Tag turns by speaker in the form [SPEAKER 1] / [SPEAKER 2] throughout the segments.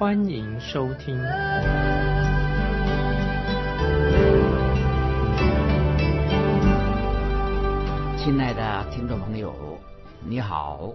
[SPEAKER 1] 欢迎收听。
[SPEAKER 2] 亲爱的听众朋友，你好，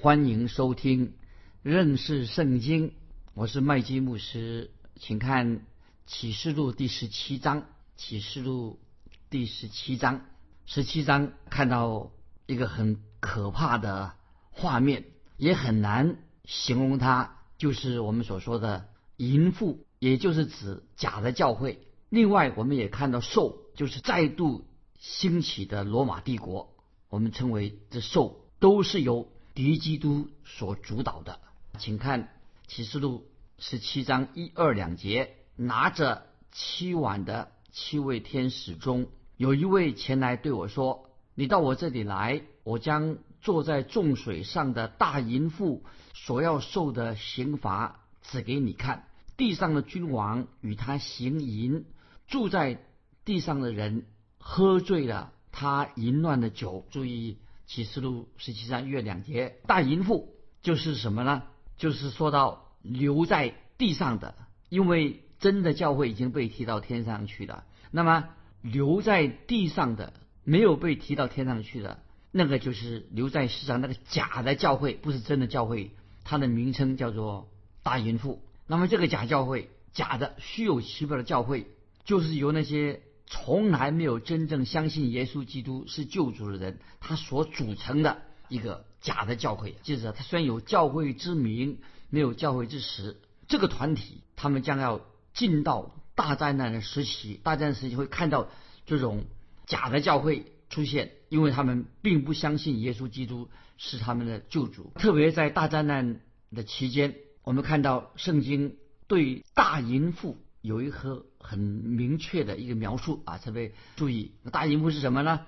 [SPEAKER 2] 欢迎收听认识圣经。我是麦基牧师，请看启示录第十七章。启示录第十七章，十七章看到一个很可怕的画面，也很难形容它，就是我们所说的淫妇，也就是指假的教会。另外，我们也看到兽，就是再度兴起的罗马帝国。我们称为这兽，都是由敌基督所主导的。请看启示录十七章一二两节，拿着七碗的。七位天使中有一位前来对我说：“你到我这里来，我将坐在众水上的大淫妇所要受的刑罚指给你看。地上的君王与他行淫，住在地上的人喝醉了他淫乱的酒。”注意启示录十七章月两节，大淫妇就是什么呢？就是说到留在地上的，因为。真的教会已经被提到天上去了，那么留在地上的没有被提到天上去的，那个就是留在世上那个假的教会，不是真的教会。它的名称叫做大淫妇。那么这个假教会、假的虚有其表的教会，就是由那些从来没有真正相信耶稣基督是救主的人，他所组成的一个假的教会。记着，他虽然有教会之名，没有教会之实。这个团体，他们将要。进到大灾难的时期，大灾难时期会看到这种假的教会出现，因为他们并不相信耶稣基督是他们的救主。特别在大灾难的期间，我们看到圣经对大淫妇有一个很明确的一个描述啊，特别注意，大淫妇是什么呢？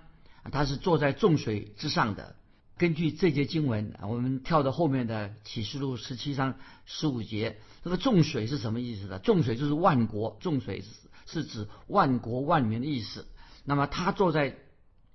[SPEAKER 2] 他是坐在众水之上的。根据这节经文，我们跳到后面的启示录十七章十五节，这个众水是什么意思呢？众水就是万国，众水是指万国万民的意思。那么他坐在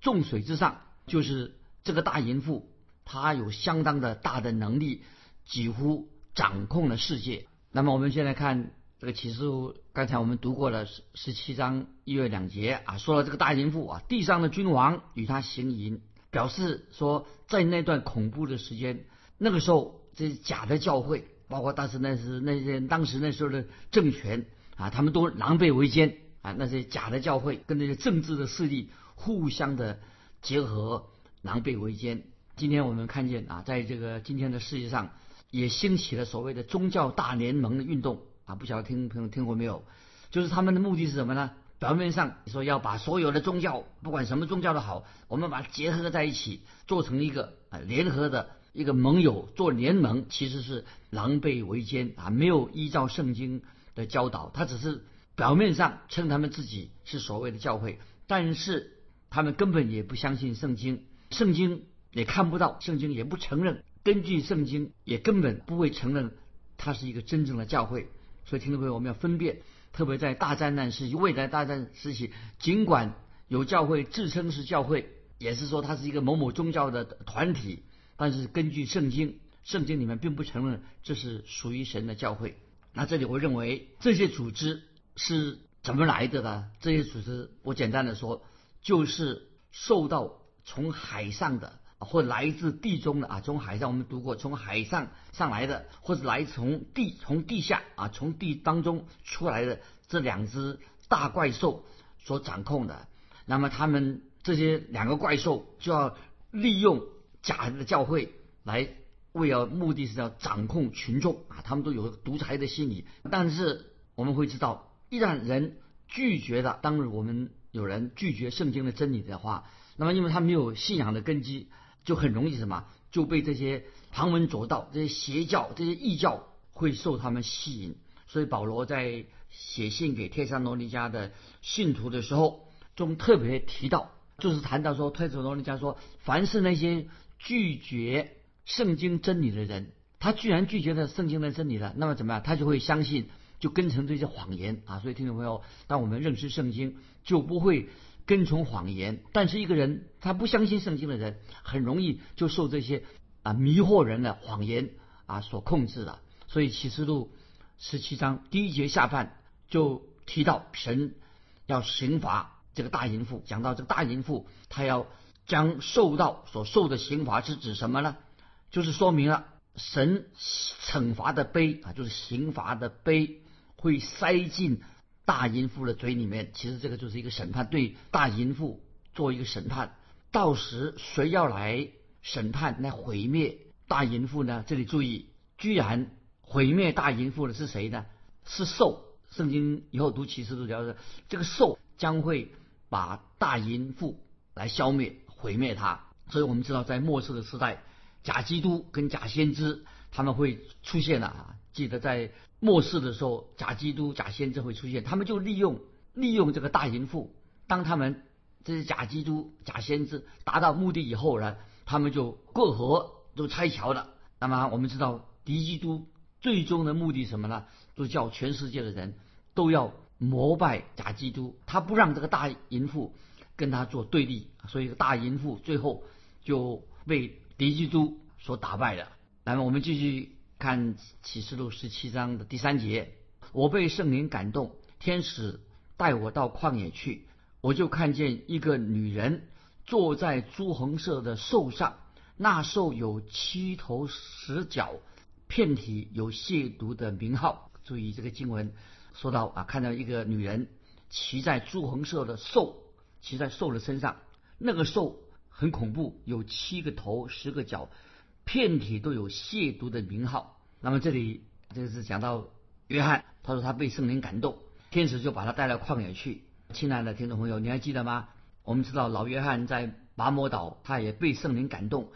[SPEAKER 2] 众水之上，就是这个大淫妇，她有相当的大的能力，几乎掌控了世界。那么我们现在看这个启示录，刚才我们读过了十十七章一月两节啊，说了这个大淫妇啊，地上的君王与他行淫。表示说，在那段恐怖的时间，那个时候这假的教会，包括当时那是那些当时那时候的政权啊，他们都狼狈为奸啊。那些假的教会跟那些政治的势力互相的结合，狼狈为奸。今天我们看见啊，在这个今天的世界上，也兴起了所谓的宗教大联盟的运动啊。不晓得听朋友听过没有？就是他们的目的是什么呢？表面上说要把所有的宗教，不管什么宗教都好，我们把它结合在一起，做成一个啊联合的一个盟友，做联盟，其实是狼狈为奸啊，没有依照圣经的教导，他只是表面上称他们自己是所谓的教会，但是他们根本也不相信圣经，圣经也看不到，圣经也不承认，根据圣经也根本不会承认它是一个真正的教会，所以听众朋友，我们要分辨。特别在大灾难时期、未来大战时期，尽管有教会自称是教会，也是说它是一个某某宗教的团体，但是根据圣经，圣经里面并不承认这是属于神的教会。那这里我认为这些组织是怎么来的呢？这些组织我简单的说，就是受到从海上的。或来自地中的啊，从海上我们读过，从海上上来的，或者来从地从地下啊，从地当中出来的这两只大怪兽所掌控的。那么他们这些两个怪兽就要利用假的教会来为了目的是要掌控群众啊，他们都有独裁的心理。但是我们会知道，一旦人拒绝了，当我们有人拒绝圣经的真理的话，那么因为他没有信仰的根基。就很容易什么就被这些旁门左道、这些邪教、这些异教会受他们吸引。所以保罗在写信给帖撒罗尼迦的信徒的时候，中特别提到，就是谈到说，帖撒罗尼迦说，凡是那些拒绝圣经真理的人，他居然拒绝了圣经的真理了，那么怎么样？他就会相信，就跟从这些谎言啊。所以听众朋友，当我们认识圣经，就不会跟从谎言。但是一个人他不相信圣经的人，很容易就受这些啊迷惑人的谎言啊所控制了。所以启示录十七章第一节下半就提到神要刑罚这个大淫妇，讲到这个大淫妇，他要将受到所受的刑罚是指什么呢？就是说明了神惩罚的悲啊，就是刑罚的悲会塞进大淫妇的嘴里面。其实这个就是一个审判，对大淫妇做一个审判。到时谁要来审判、来毁灭大淫妇呢？这里注意，居然。毁灭大淫妇的是谁呢？是兽。圣经以后读启示录，就是这个兽将会把大淫妇来消灭、毁灭它。所以我们知道，在末世的时代，假基督跟假先知他们会出现了啊。记得在末世的时候，假基督、假先知会出现，他们就利用利用这个大淫妇。当他们这些假基督、假先知达到目的以后呢，他们就过河都拆桥了。那么我们知道敌基督。最终的目的什么呢？就叫全世界的人都要膜拜假基督，他不让这个大淫妇跟他做对立，所以大淫妇最后就被敌基督所打败了。那么我们继续看启示录十七章的第三节，我被圣灵感动，天使带我到旷野去，我就看见一个女人坐在朱红色的兽上，那兽有七头十角。片体有亵渎的名号。注意这个经文说到啊，看到一个女人骑在朱红色的兽，骑在兽的身上。那个兽很恐怖，有七个头，十个脚，片体都有亵渎的名号。那么这里这个是讲到约翰，他说他被圣灵感动，天使就把他带到旷野去。亲爱的听众朋友，你还记得吗？我们知道老约翰在拔摩岛，他也被圣灵感动，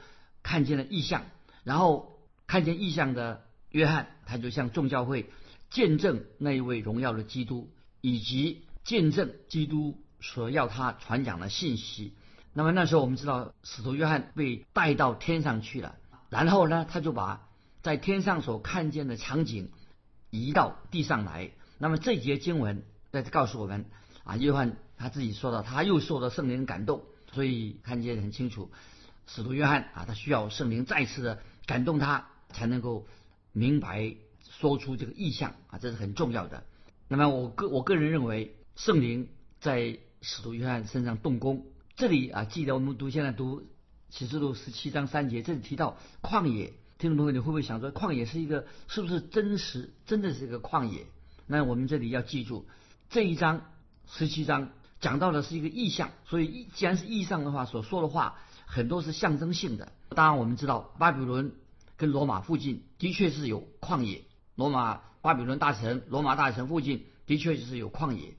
[SPEAKER 2] 看见了异象，然后。看见异象的约翰，他就向众教会见证那一位荣耀的基督，以及见证基督所要他传讲的信息。那么那时候我们知道，使徒约翰被带到天上去了，然后呢，他就把在天上所看见的场景移到地上来。那么这节经文在告诉我们啊，约翰他自己说到，他又受到圣灵感动，所以看见很清楚，使徒约翰啊，他需要圣灵再次的感动他。才能够明白说出这个意象啊，这是很重要的。那么我个我个人认为，圣灵在使徒约翰身上动工。这里啊，记得我们读现在读启示录十七章三节，这里提到旷野。听众朋友，你会不会想说，旷野是一个是不是真实？真的是一个旷野？那我们这里要记住，这一章十七章讲到的是一个意象，所以既然是意象的话，所说的话很多是象征性的。当然，我们知道巴比伦。跟罗马附近的确是有旷野，罗马巴比伦大城，罗马大城附近的确就是有旷野。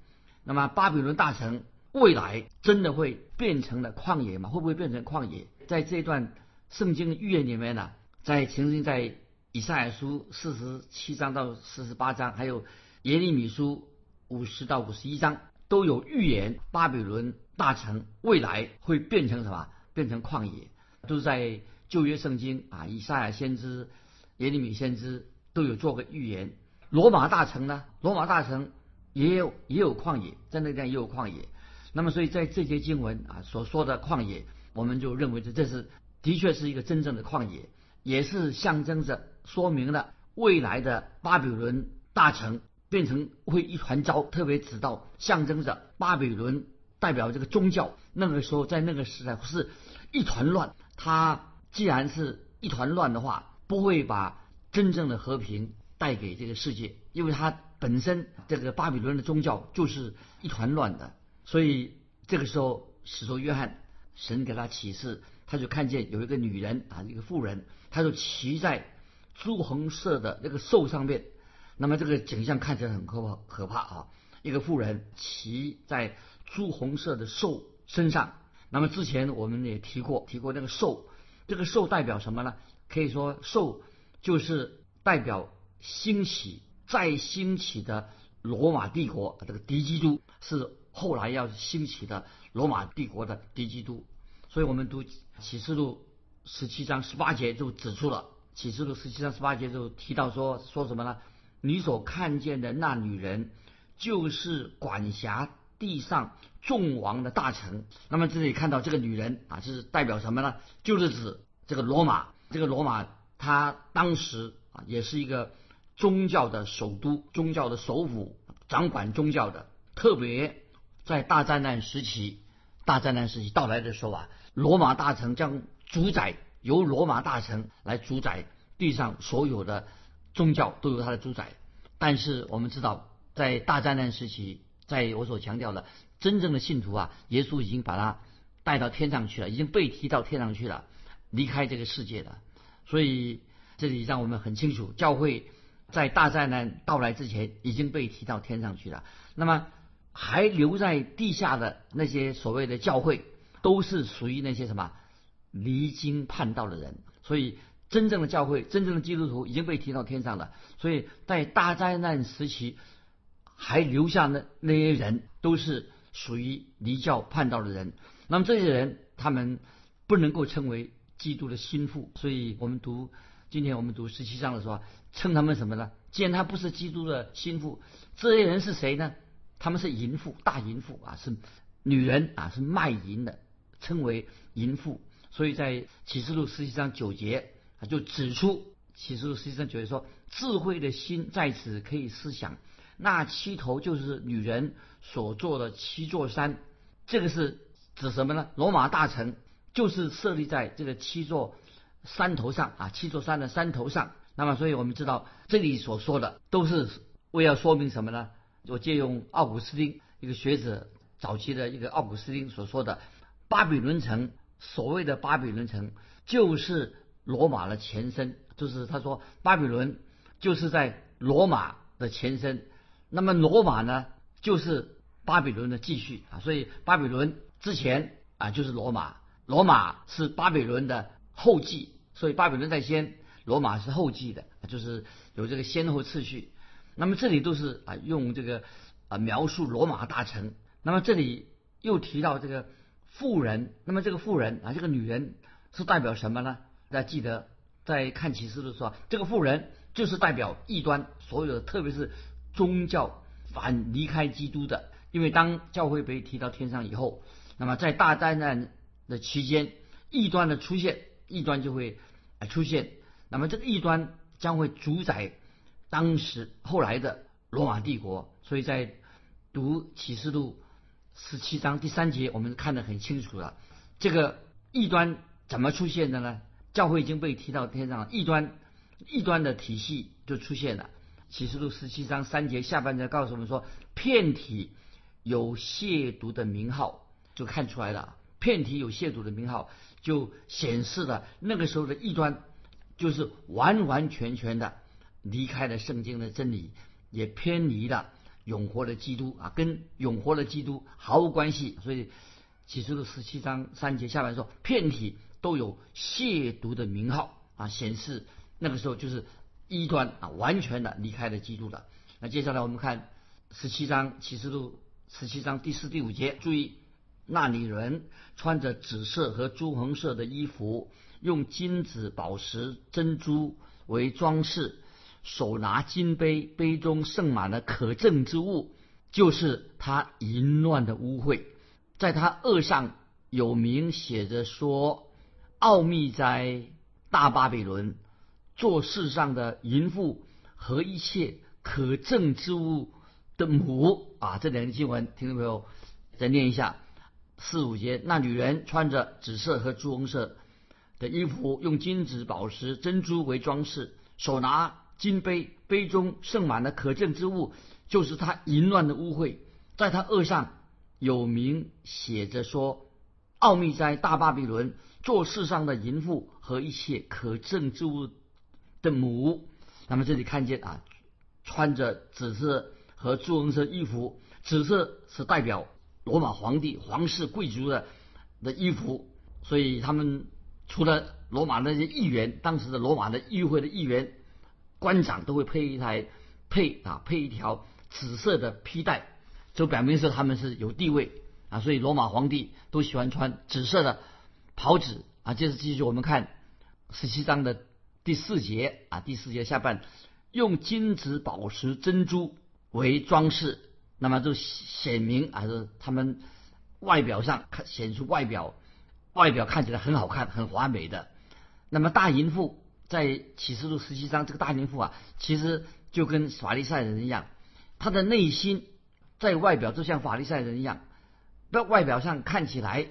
[SPEAKER 2] 那么巴比伦大城未来真的会变成了旷野吗？会不会变成旷野？在这段圣经预言里面呢，在曾经在以赛亚书四十七章到四十八章，还有耶利米书五十到五十一章，都有预言巴比伦大城未来会变成什么？变成旷野，都在。旧约圣经啊，以赛亚先知、耶利米先知都有做个预言。罗马大城呢，罗马大城也有也有旷野，在那个地方也有旷野。那么，所以在这些经文啊所说的旷野，我们就认为这这是的确是一个真正的旷野，也是象征着说明了未来的巴比伦大城变成会一团糟，特别指到象征着巴比伦代表这个宗教。那个时候在那个时代是一团乱，它。既然是一团乱的话，不会把真正的和平带给这个世界，因为它本身这个巴比伦的宗教就是一团乱的。所以这个时候，使徒约翰神给他启示，他就看见有一个女人啊，一个妇人，她就骑在朱红色的那个兽上面。那么这个景象看起来很可怕，可怕啊！一个妇人骑在朱红色的兽身上。那么之前我们也提过，提过那个兽。这个兽代表什么呢？可以说兽就是代表兴起、再兴起的罗马帝国这个敌基督是后来要兴起的罗马帝国的敌基督。所以我们读启示录十七章十八节就指出了，启示录十七章十八节就提到说说什么呢？你所看见的那女人，就是管辖地上众王的大臣。那么这里看到这个女人啊，是代表什么呢？就是指这个罗马。这个罗马，它当时啊，也是一个宗教的首都，宗教的首府，掌管宗教的。特别在大灾难时期，大灾难时期到来的时候啊，罗马大臣将主宰，由罗马大臣来主宰地上所有的。宗教都有他的主宰，但是我们知道，在大灾难时期，在我所强调的，真正的信徒啊，耶稣已经把他带到天上去了，已经被提到天上去了，离开这个世界了。所以这里让我们很清楚，教会在大灾难到来之前已经被提到天上去了。那么还留在地下的那些所谓的教会，都是属于那些什么离经叛道的人。所以。真正的教会，真正的基督徒已经被提到天上了，所以在大灾难时期还留下那那些人，都是属于离教叛道的人。那么这些人，他们不能够称为基督的心腹。所以我们读今天我们读十七章的时候，称他们什么呢？既然他不是基督的心腹，这些人是谁呢？他们是淫妇，大淫妇啊，是女人啊，是卖淫的，称为淫妇。所以在启示录十七章九节。他就指出，启示录实际上九节说，智慧的心在此可以思想，那七头就是女人所做的七座山，这个是指什么呢？罗马大城就是设立在这个七座山头上啊，七座山的山头上。那么，所以我们知道这里所说的都是为了说明什么呢？我借用奥古斯丁一个学者早期的一个奥古斯丁所说的，巴比伦城所谓的巴比伦城就是。罗马的前身，就是他说巴比伦就是在罗马的前身，那么罗马呢就是巴比伦的继续啊，所以巴比伦之前啊就是罗马，罗马是巴比伦的后继，所以巴比伦在先，罗马是后继的，就是有这个先后次序。那么这里都是啊用这个啊描述罗马大城，那么这里又提到这个妇人，那么这个妇人啊这个女人是代表什么呢？大家记得，在看启示的时候，这个妇人就是代表异端，所有的特别是宗教反离开基督的。因为当教会被提到天上以后，那么在大灾难的期间，异端的出现，异端就会出现。那么这个异端将会主宰当时后来的罗马帝国。所以在读启示录十七章第三节，我们看得很清楚了。这个异端怎么出现的呢？教会已经被提到天上了，异端异端的体系就出现了。启示录十七章三节下半节告诉我们说，片体有亵渎的名号，就看出来了。片体有亵渎的名号，就显示了那个时候的异端就是完完全全的离开了圣经的真理，也偏离了永活的基督啊，跟永活的基督毫无关系。所以启示录十七章三节下半说，片体。都有亵渎的名号啊，显示那个时候就是异端啊，完全的离开了基督了。那接下来我们看十七章启示录十七章第四、第五节，注意那里人穿着紫色和朱红色的衣服，用金子、宝石、珍珠为装饰，手拿金杯，杯中盛满了可憎之物，就是他淫乱的污秽，在他额上有名写着说。奥秘在大巴比伦，做世上的淫妇和一切可憎之物的母啊！这两个经文，听众朋友再念一下四五节。那女人穿着紫色和朱红色的衣服，用金子、宝石、珍珠为装饰，手拿金杯，杯中盛满了可憎之物，就是他淫乱的污秽。在他额上有名写着说：“奥秘在大巴比伦。”做世上的淫妇和一切可憎之物的母，那么这里看见啊，穿着紫色和朱红色衣服，紫色是代表罗马皇帝、皇室贵族的的衣服，所以他们除了罗马那些议员，当时的罗马的议会的议员、官长都会配一台配啊配一条紫色的披带，就表明说他们是有地位啊，所以罗马皇帝都喜欢穿紫色的袍子啊。接着继续我们看十七章的第四节啊，第四节下半用金子、宝石、珍珠为装饰，那么就显明还是他们外表上看显出外表外表看起来很好看、很华美的。那么大淫妇。在启示录十七章，这个大淫妇啊，其实就跟法利赛人一样，他的内心在外表就像法利赛人一样，在外表上看起来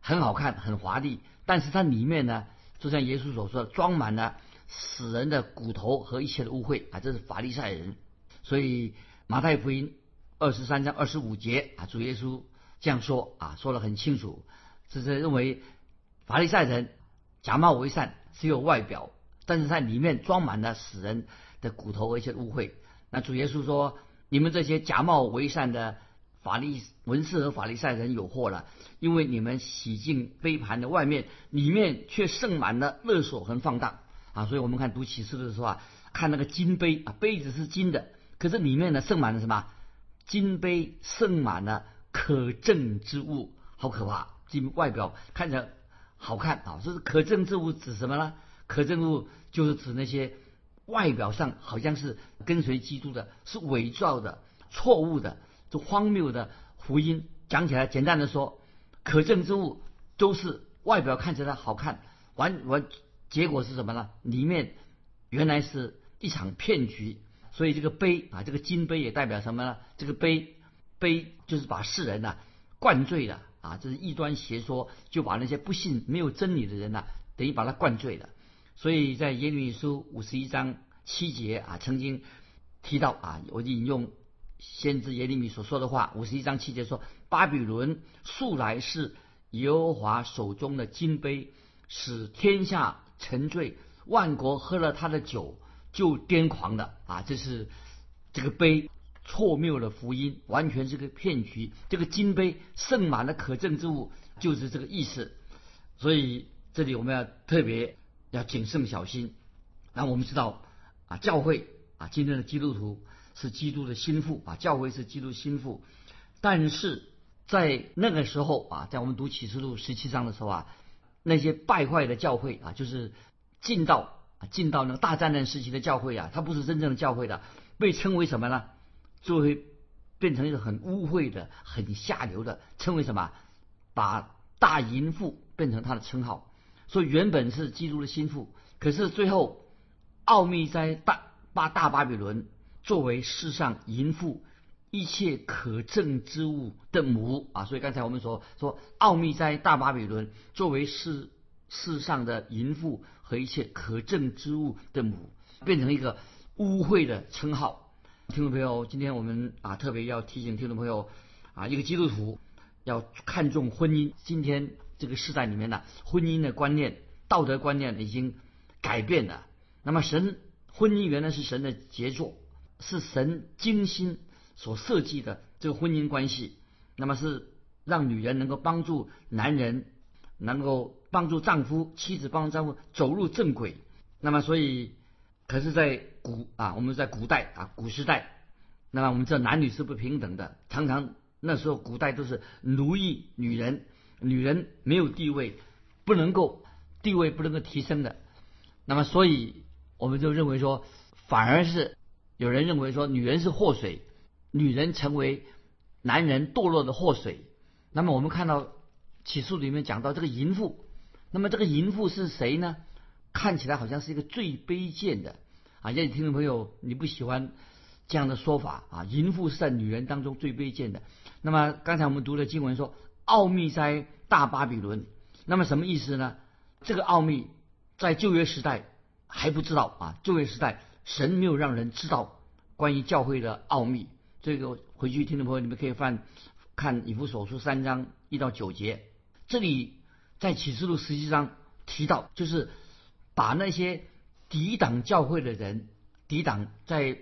[SPEAKER 2] 很好看、很华丽，但是它里面呢，就像耶稣所说，装满了死人的骨头和一切的污秽啊，这是法利赛人。所以马太福音二十三章二十五节啊，主耶稣这样说啊，说的很清楚，这是认为法利赛人假冒为善，只有外表。但是在里面装满了死人的骨头和一些污秽。那主耶稣说：“你们这些假冒为善的法利文士和法利赛人有祸了，因为你们洗净杯盘的外面，里面却盛满了勒索和放荡啊！所以我们看读启示的时候啊，看那个金杯啊，杯子是金的，可是里面呢盛满了什么？金杯盛满了可憎之物，好可怕！金外表看着好看啊，这是可憎之物指什么呢？可憎物就是指那些外表上好像是跟随基督的，是伪造的、错误的、这荒谬的福音。讲起来简单的说，可憎之物都是外表看起来好看，完完结果是什么呢？里面原来是一场骗局。所以这个杯啊，这个金杯也代表什么呢？这个杯杯就是把世人呐灌醉了啊，这是异端邪说，就把那些不信、没有真理的人呐，等于把他灌醉了。所以在耶利米书五十一章七节啊，曾经提到啊，我引用先知耶利米所说的话，五十一章七节说：“巴比伦素来是耶和华手中的金杯，使天下沉醉，万国喝了他的酒就癫狂的啊！”这是这个杯错谬了福音，完全是个骗局。这个金杯盛满了可憎之物，就是这个意思。所以这里我们要特别。要谨慎小心。那我们知道啊，教会啊，今天的基督徒是基督的心腹啊，教会是基督心腹。但是在那个时候啊，在我们读启示录十七章的时候啊，那些败坏的教会啊，就是进到进到那个大战乱时期的教会啊，它不是真正的教会的，被称为什么呢？就会变成一个很污秽的、很下流的，称为什么？把大淫妇变成他的称号。所以原本是基督的心腹，可是最后奥秘在大巴大巴比伦作为世上淫妇一切可憎之物的母啊，所以刚才我们说说奥秘在大巴比伦作为世世上的淫妇和一切可憎之物的母，变成一个污秽的称号。听众朋友，今天我们啊特别要提醒听众朋友啊，一个基督徒要看重婚姻。今天。这个时代里面呢，婚姻的观念、道德观念已经改变了。那么，神婚姻原来是神的杰作，是神精心所设计的这个婚姻关系。那么是让女人能够帮助男人，能够帮助丈夫、妻子帮助丈夫走入正轨。那么，所以，可是，在古啊，我们在古代啊，古时代，那么我们知道男女是不平等的，常常那时候古代都是奴役女人。女人没有地位，不能够地位不能够提升的，那么所以我们就认为说，反而是有人认为说，女人是祸水，女人成为男人堕落的祸水。那么我们看到起诉里面讲到这个淫妇，那么这个淫妇是谁呢？看起来好像是一个最卑贱的啊！也许听众朋友你不喜欢这样的说法啊，淫妇是在女人当中最卑贱的。那么刚才我们读的经文说。奥秘在大巴比伦，那么什么意思呢？这个奥秘在旧约时代还不知道啊，旧约时代神没有让人知道关于教会的奥秘。这个回去听众朋友你们可以翻看以弗所书三章一到九节，这里在启示录十七章提到，就是把那些抵挡教会的人，抵挡在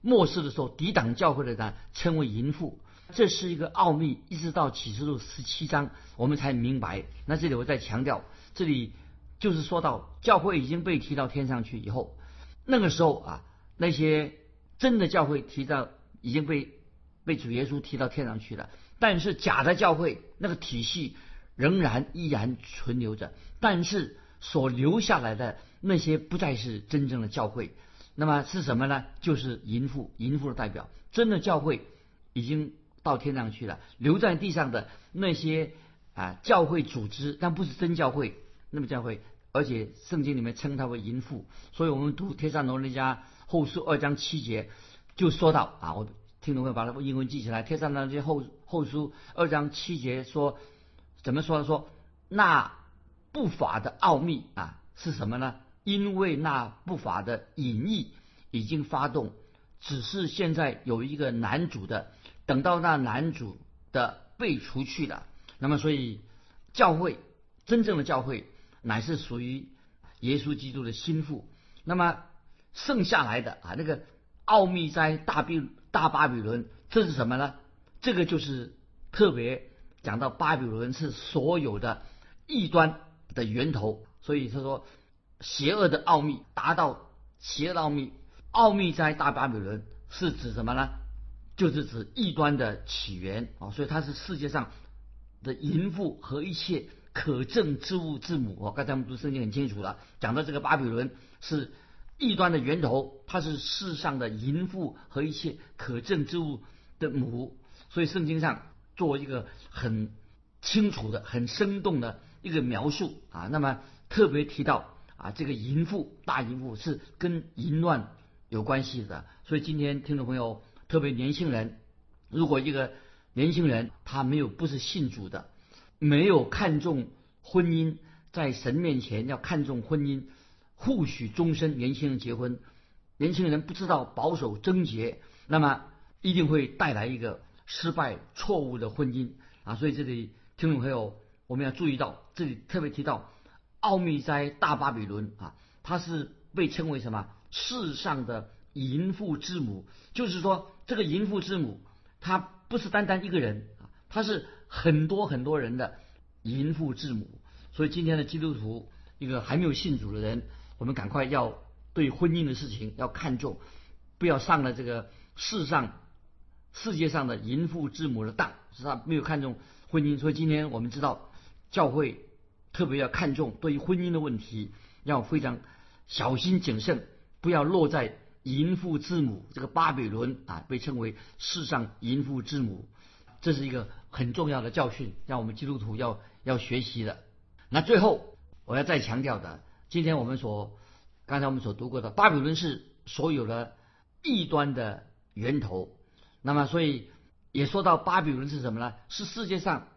[SPEAKER 2] 末世的时候抵挡教会的人称为淫妇。这是一个奥秘，一直到启示录十七章，我们才明白。那这里我再强调，这里就是说到教会已经被提到天上去以后，那个时候啊，那些真的教会提到已经被被主耶稣提到天上去了，但是假的教会那个体系仍然依然存留着，但是所留下来的那些不再是真正的教会，那么是什么呢？就是淫妇，淫妇的代表。真的教会已经到天上去了，留在地上的那些啊教会组织，但不是真教会，那么教会，而且圣经里面称它为淫妇，所以我们读《帖撒罗那家后书》二章七节就说到啊，我听众会把它英文记起来，《帖撒罗尼迦后后书》二章七节说怎么说？说那不法的奥秘啊是什么呢？因为那不法的隐逸已经发动。只是现在有一个男主的，等到那男主的被除去了，那么所以教会真正的教会乃是属于耶稣基督的心腹。那么剩下来的啊，那个奥秘在大比大巴比伦，这是什么呢？这个就是特别讲到巴比伦是所有的异端的源头。所以他说，邪恶的奥秘达到邪恶的奥秘。奥秘在大巴比伦是指什么呢？就是指异端的起源啊，所以它是世界上的淫妇和一切可证之物之母。哦，刚才我们读圣经很清楚了，讲到这个巴比伦是异端的源头，它是世上的淫妇和一切可证之物的母。所以圣经上做一个很清楚的、很生动的一个描述啊。那么特别提到啊，这个淫妇大淫妇是跟淫乱。有关系的，所以今天听众朋友，特别年轻人，如果一个年轻人他没有不是信主的，没有看重婚姻，在神面前要看重婚姻，互许终身，年轻人结婚，年轻人不知道保守贞洁，那么一定会带来一个失败错误的婚姻啊！所以这里听众朋友，我们要注意到，这里特别提到奥秘在大巴比伦啊，它是被称为什么？世上的淫妇之母，就是说，这个淫妇之母，她不是单单一个人啊，她是很多很多人的淫妇之母。所以今天的基督徒，一个还没有信主的人，我们赶快要对婚姻的事情要看重，不要上了这个世上世界上的淫妇之母的当，是他没有看重婚姻。所以今天我们知道，教会特别要看重对于婚姻的问题，要非常小心谨慎。不要落在淫妇之母这个巴比伦啊，被称为世上淫妇之母，这是一个很重要的教训，让我们基督徒要要学习的。那最后我要再强调的，今天我们所刚才我们所读过的，巴比伦是所有的异端的源头。那么，所以也说到巴比伦是什么呢？是世界上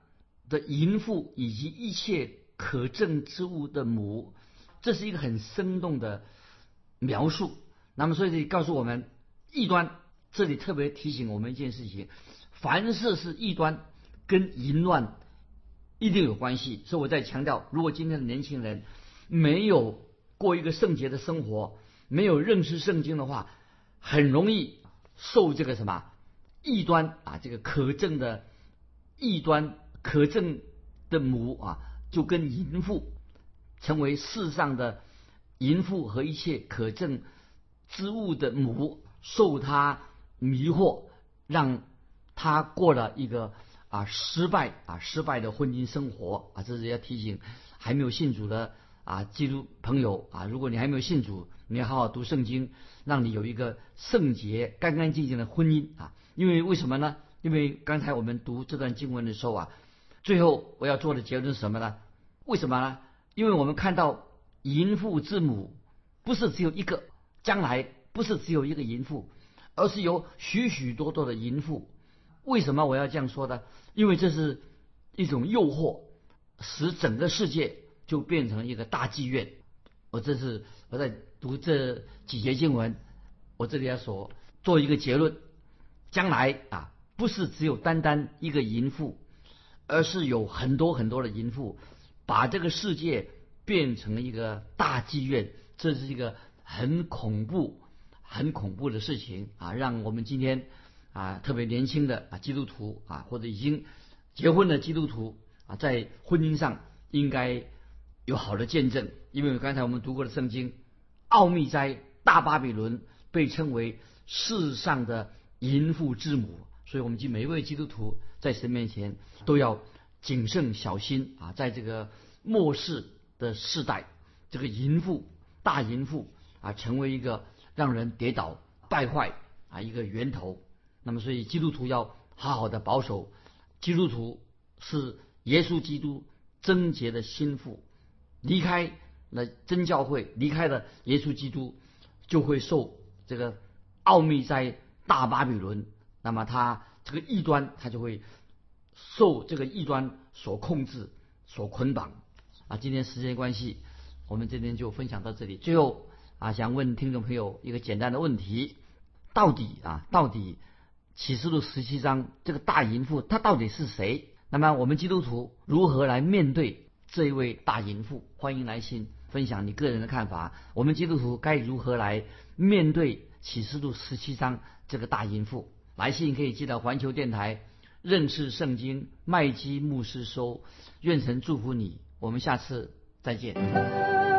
[SPEAKER 2] 的淫妇以及一切可证之物的母。这是一个很生动的。描述，那么所以这里告诉我们，异端这里特别提醒我们一件事情：凡事是异端，跟淫乱一定有关系。所以我在强调，如果今天的年轻人没有过一个圣洁的生活，没有认识圣经的话，很容易受这个什么异端啊，这个可证的异端可证的母啊，就跟淫妇成为世上的。淫妇和一切可证之物的母受他迷惑，让他过了一个啊失败啊失败的婚姻生活啊，这是要提醒还没有信主的啊基督朋友啊，如果你还没有信主，你要好好读圣经，让你有一个圣洁干干净净的婚姻啊。因为为什么呢？因为刚才我们读这段经文的时候啊，最后我要做的结论是什么呢？为什么呢？因为我们看到。淫妇之母不是只有一个，将来不是只有一个淫妇，而是有许许多多的淫妇。为什么我要这样说呢？因为这是一种诱惑，使整个世界就变成一个大妓院。我这是我在读这几节经文，我这里要说做一个结论：将来啊，不是只有单单一个淫妇，而是有很多很多的淫妇，把这个世界。变成一个大妓院，这是一个很恐怖、很恐怖的事情啊！让我们今天啊，特别年轻的啊基督徒啊，或者已经结婚的基督徒啊，在婚姻上应该有好的见证。因为刚才我们读过的圣经，奥秘在大巴比伦被称为世上的淫妇之母。所以，我们今每一位基督徒在神面前都要谨慎小心啊！在这个末世的世代，这个淫妇、大淫妇啊，成为一个让人跌倒、败坏啊一个源头。那么，所以基督徒要好好的保守。基督徒是耶稣基督贞洁的心腹，离开了真教会，离开了耶稣基督，就会受这个奥秘在大巴比伦。那么他这个异端，他就会受这个异端所控制、所捆绑啊。今天时间关系，我们今天就分享到这里。最后啊，想问听众朋友一个简单的问题：到底啊，到底启示录十七章这个大淫妇，她到底是谁？那么我们基督徒如何来面对这一位大淫妇？欢迎来信分享你个人的看法。我们基督徒该如何来面对启示录十七章这个大淫妇？来信可以寄到环球电台认识圣经麦基牧师收，愿神祝福你，我们下次再见。